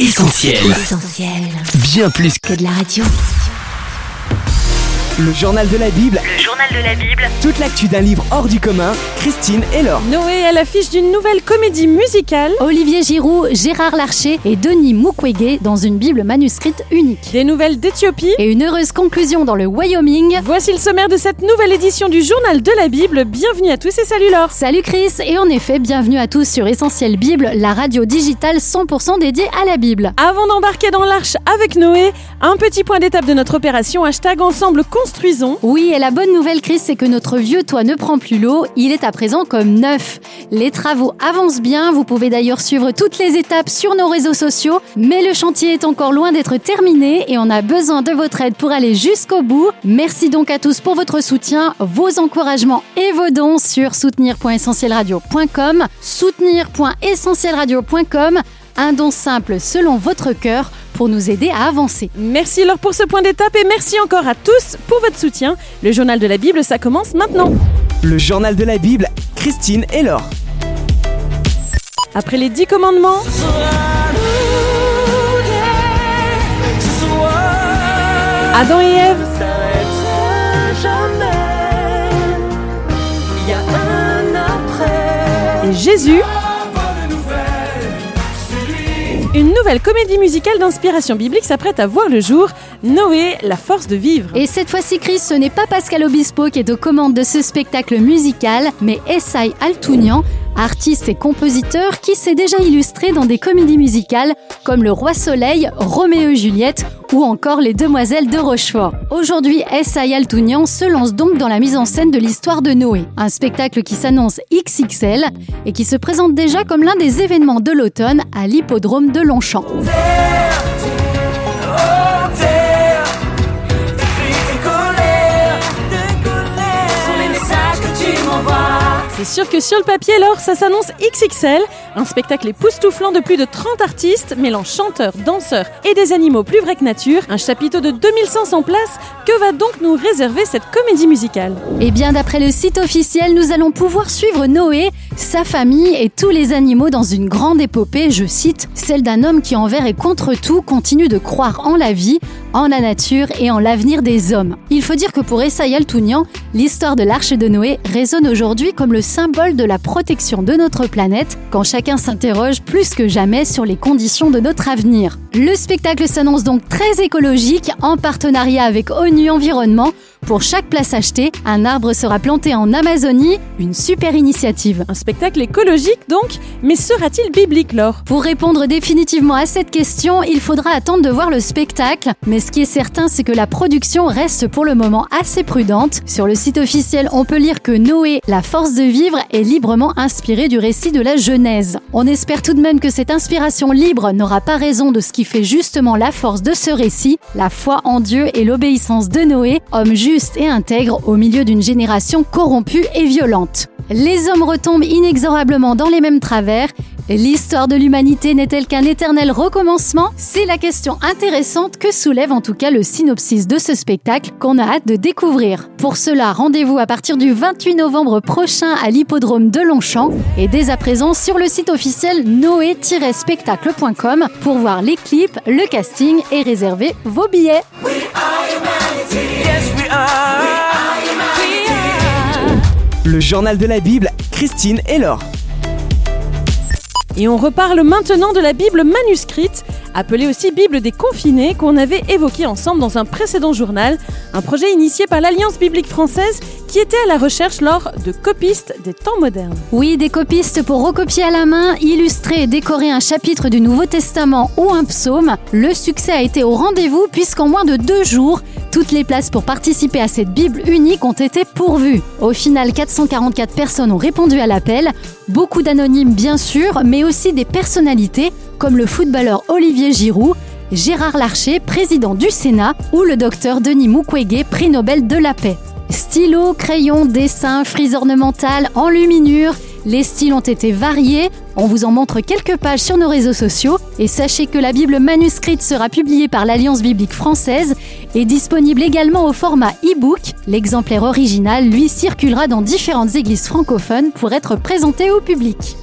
Essentiel. Essentiel. Bien plus que Que de la radio. Le journal de la Bible, Le journal de la Bible. toute l'actu d'un livre hors du commun, Christine et Laure. Noé à l'affiche d'une nouvelle comédie musicale. Olivier Giroud, Gérard Larcher et Denis Mukwege dans une Bible manuscrite unique. Des nouvelles d'Éthiopie. Et une heureuse conclusion dans le Wyoming. Voici le sommaire de cette nouvelle édition du journal de la Bible. Bienvenue à tous et salut Laure. Salut Chris et en effet, bienvenue à tous sur Essentiel Bible, la radio digitale 100% dédiée à la Bible. Avant d'embarquer dans l'arche avec Noé, un petit point d'étape de notre opération hashtag ensemble Oui, et la bonne nouvelle Chris, c'est que notre vieux toit ne prend plus l'eau, il est à présent comme neuf. Les travaux avancent bien, vous pouvez d'ailleurs suivre toutes les étapes sur nos réseaux sociaux, mais le chantier est encore loin d'être terminé et on a besoin de votre aide pour aller jusqu'au bout. Merci donc à tous pour votre soutien, vos encouragements et vos dons sur soutenir.essentielradio.com, soutenir.essentielradio.com, un don simple selon votre cœur pour nous aider à avancer. Merci Laure pour ce point d'étape et merci encore à tous pour votre soutien. Le journal de la Bible, ça commence maintenant. Le journal de la Bible, Christine et Laure. Après les dix commandements, Adam et Ève, et Jésus. Une nouvelle comédie musicale d'inspiration biblique s'apprête à voir le jour. Noé, la force de vivre. Et cette fois-ci, Chris, ce n'est pas Pascal Obispo qui est aux commandes de ce spectacle musical, mais Essay Altounian, artiste et compositeur qui s'est déjà illustré dans des comédies musicales comme Le Roi Soleil, Roméo et Juliette ou encore Les Demoiselles de Rochefort. Aujourd'hui, Essay Altounian se lance donc dans la mise en scène de l'histoire de Noé, un spectacle qui s'annonce XXL et qui se présente déjà comme l'un des événements de l'automne à l'hippodrome de Longchamp. C'est sûr que sur le papier, alors, ça s'annonce XXL, un spectacle époustouflant de plus de 30 artistes, mêlant chanteurs, danseurs et des animaux plus vrais que nature, un chapiteau de 2500 places, que va donc nous réserver cette comédie musicale? Et bien d'après le site officiel, nous allons pouvoir suivre Noé, sa famille et tous les animaux dans une grande épopée, je cite, celle d'un homme qui envers et contre tout continue de croire en la vie, en la nature et en l'avenir des hommes. Il faut dire que pour Essay Altounian, l'histoire de l'arche de Noé résonne aujourd'hui comme le symbole de la protection de notre planète quand chacun s'interroge plus que jamais sur les conditions de notre avenir. Le spectacle s'annonce donc très écologique en partenariat avec ONU Environnement. Pour chaque place achetée, un arbre sera planté en Amazonie, une super initiative. Un spectacle écologique donc, mais sera-t-il biblique, Laure? Pour répondre définitivement à cette question, il faudra attendre de voir le spectacle, mais ce qui est certain, c'est que la production reste pour le moment assez prudente. Sur le site officiel, on peut lire que Noé, la force de vivre, est librement inspiré du récit de la Genèse. On espère tout de même que cette inspiration libre n'aura pas raison de ce qui fait justement la force de ce récit, la foi en Dieu et l'obéissance de Noé, homme juste et intègre au milieu d'une génération corrompue et violente. Les hommes retombent inexorablement dans les mêmes travers. L'histoire de l'humanité n'est-elle qu'un éternel recommencement? C'est la question intéressante que soulève en tout cas le synopsis de ce spectacle qu'on a hâte de découvrir. Pour cela, rendez-vous à partir du 28 novembre prochain à l'hippodrome de Longchamp et dès à présent sur le site officiel noé-spectacle.com pour voir les clips, le casting et réserver vos billets. Le journal de la Bible, Christine et Laure. Et on reparle maintenant de la Bible manuscrite, appelée aussi Bible des confinés, qu'on avait évoquée ensemble dans un précédent journal, un projet initié par l'Alliance biblique française qui était à la recherche lors de copistes des temps modernes. Oui, des copistes pour recopier à la main, illustrer et décorer un chapitre du Nouveau Testament ou un psaume. Le succès a été au rendez-vous puisqu'en moins de deux jours, toutes les places pour participer à cette Bible unique ont été pourvues. Au final, 444 personnes ont répondu à l'appel, beaucoup d'anonymes bien sûr, mais aussi des personnalités comme le footballeur Olivier Giroud, Gérard Larcher, président du Sénat, ou le docteur Denis Mukwege, prix Nobel de la paix. Stylo, crayon, dessin, frise ornementale, enluminure, les styles ont été variés. On vous en montre quelques pages sur nos réseaux sociaux. Et sachez que la Bible manuscrite sera publiée par l'Alliance biblique française et disponible également au format e-book. L'exemplaire original, lui, circulera dans différentes églises francophones pour être présenté au public.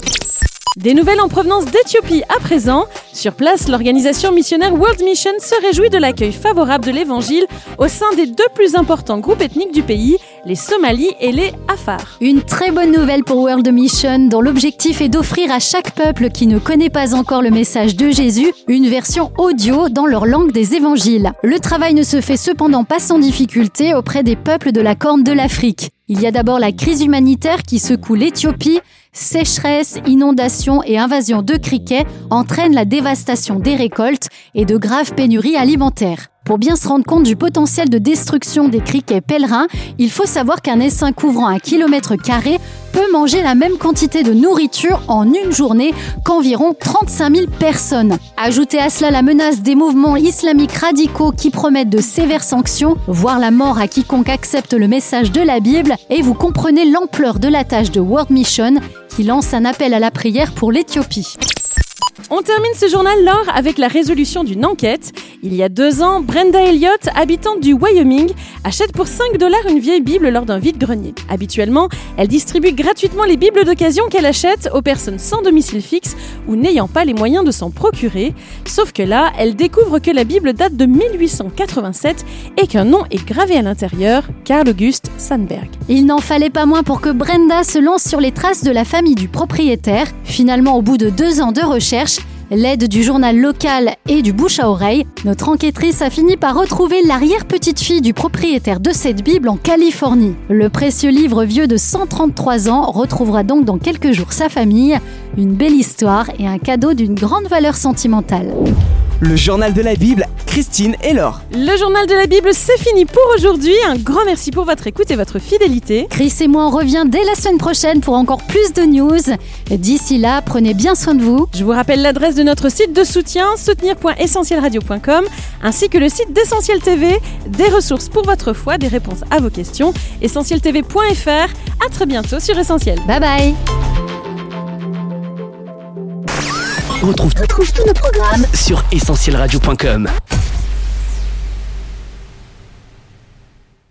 Des nouvelles en provenance d'Éthiopie à présent. Sur place, l'organisation missionnaire World Mission se réjouit de l'accueil favorable de l'Évangile au sein des deux plus importants groupes ethniques du pays, les Somalis et les Afars. Une très bonne nouvelle pour World Mission, dont l'objectif est d'offrir à chaque peuple qui ne connaît pas encore le message de Jésus une version audio dans leur langue des évangiles. Le travail ne se fait cependant pas sans difficulté auprès des peuples de la Corne de l'Afrique. Il y a d'abord la crise humanitaire qui secoue l'Éthiopie. Sécheresse, inondations et invasion de criquets entraînent la dévastation des récoltes et de graves pénuries alimentaires. Pour bien se rendre compte du potentiel de destruction des criquets pèlerins, il faut savoir qu'un essaim couvrant un kilomètre carré peut manger la même quantité de nourriture en une journée qu'environ 35 000 personnes. Ajoutez à cela la menace des mouvements islamiques radicaux qui promettent de sévères sanctions, voire la mort à quiconque accepte le message de la Bible, et vous comprenez l'ampleur de la tâche de World Mission qui lance un appel à la prière pour l'Éthiopie. On termine ce journal lors avec la résolution d'une enquête. Il y a deux ans, Brenda Elliott, habitante du Wyoming, achète pour 5 dollars une vieille Bible lors d'un vide-grenier. Habituellement, elle distribue gratuitement les Bibles d'occasion qu'elle achète aux personnes sans domicile fixe ou n'ayant pas les moyens de s'en procurer. Sauf que là, elle découvre que la Bible date de 1887 et qu'un nom est gravé à l'intérieur, Carl August Sandberg. Il n'en fallait pas moins pour que Brenda se lance sur les traces de la famille du propriétaire. Finalement, au bout de deux ans de recherche, L'aide du journal local et du bouche à oreille, notre enquêtrice a fini par retrouver l'arrière-petite-fille du propriétaire de cette Bible en Californie. Le précieux livre vieux de 133 ans retrouvera donc dans quelques jours sa famille, une belle histoire et un cadeau d'une grande valeur sentimentale. Le journal de la Bible, Christine et Laure. Le journal de la Bible, c'est fini pour aujourd'hui. Un grand merci pour votre écoute et votre fidélité. Chris et moi, on revient dès la semaine prochaine pour encore plus de news. D'ici là, prenez bien soin de vous. Je vous rappelle l'adresse de notre site de soutien, soutenir.essentielradio.com, ainsi que le site d'Essentiel TV, des ressources pour votre foi, des réponses à vos questions, essentieltv.fr. À très bientôt sur Essentiel. Bye bye. On retrouve, tous nos programmes sur essentielradio.com.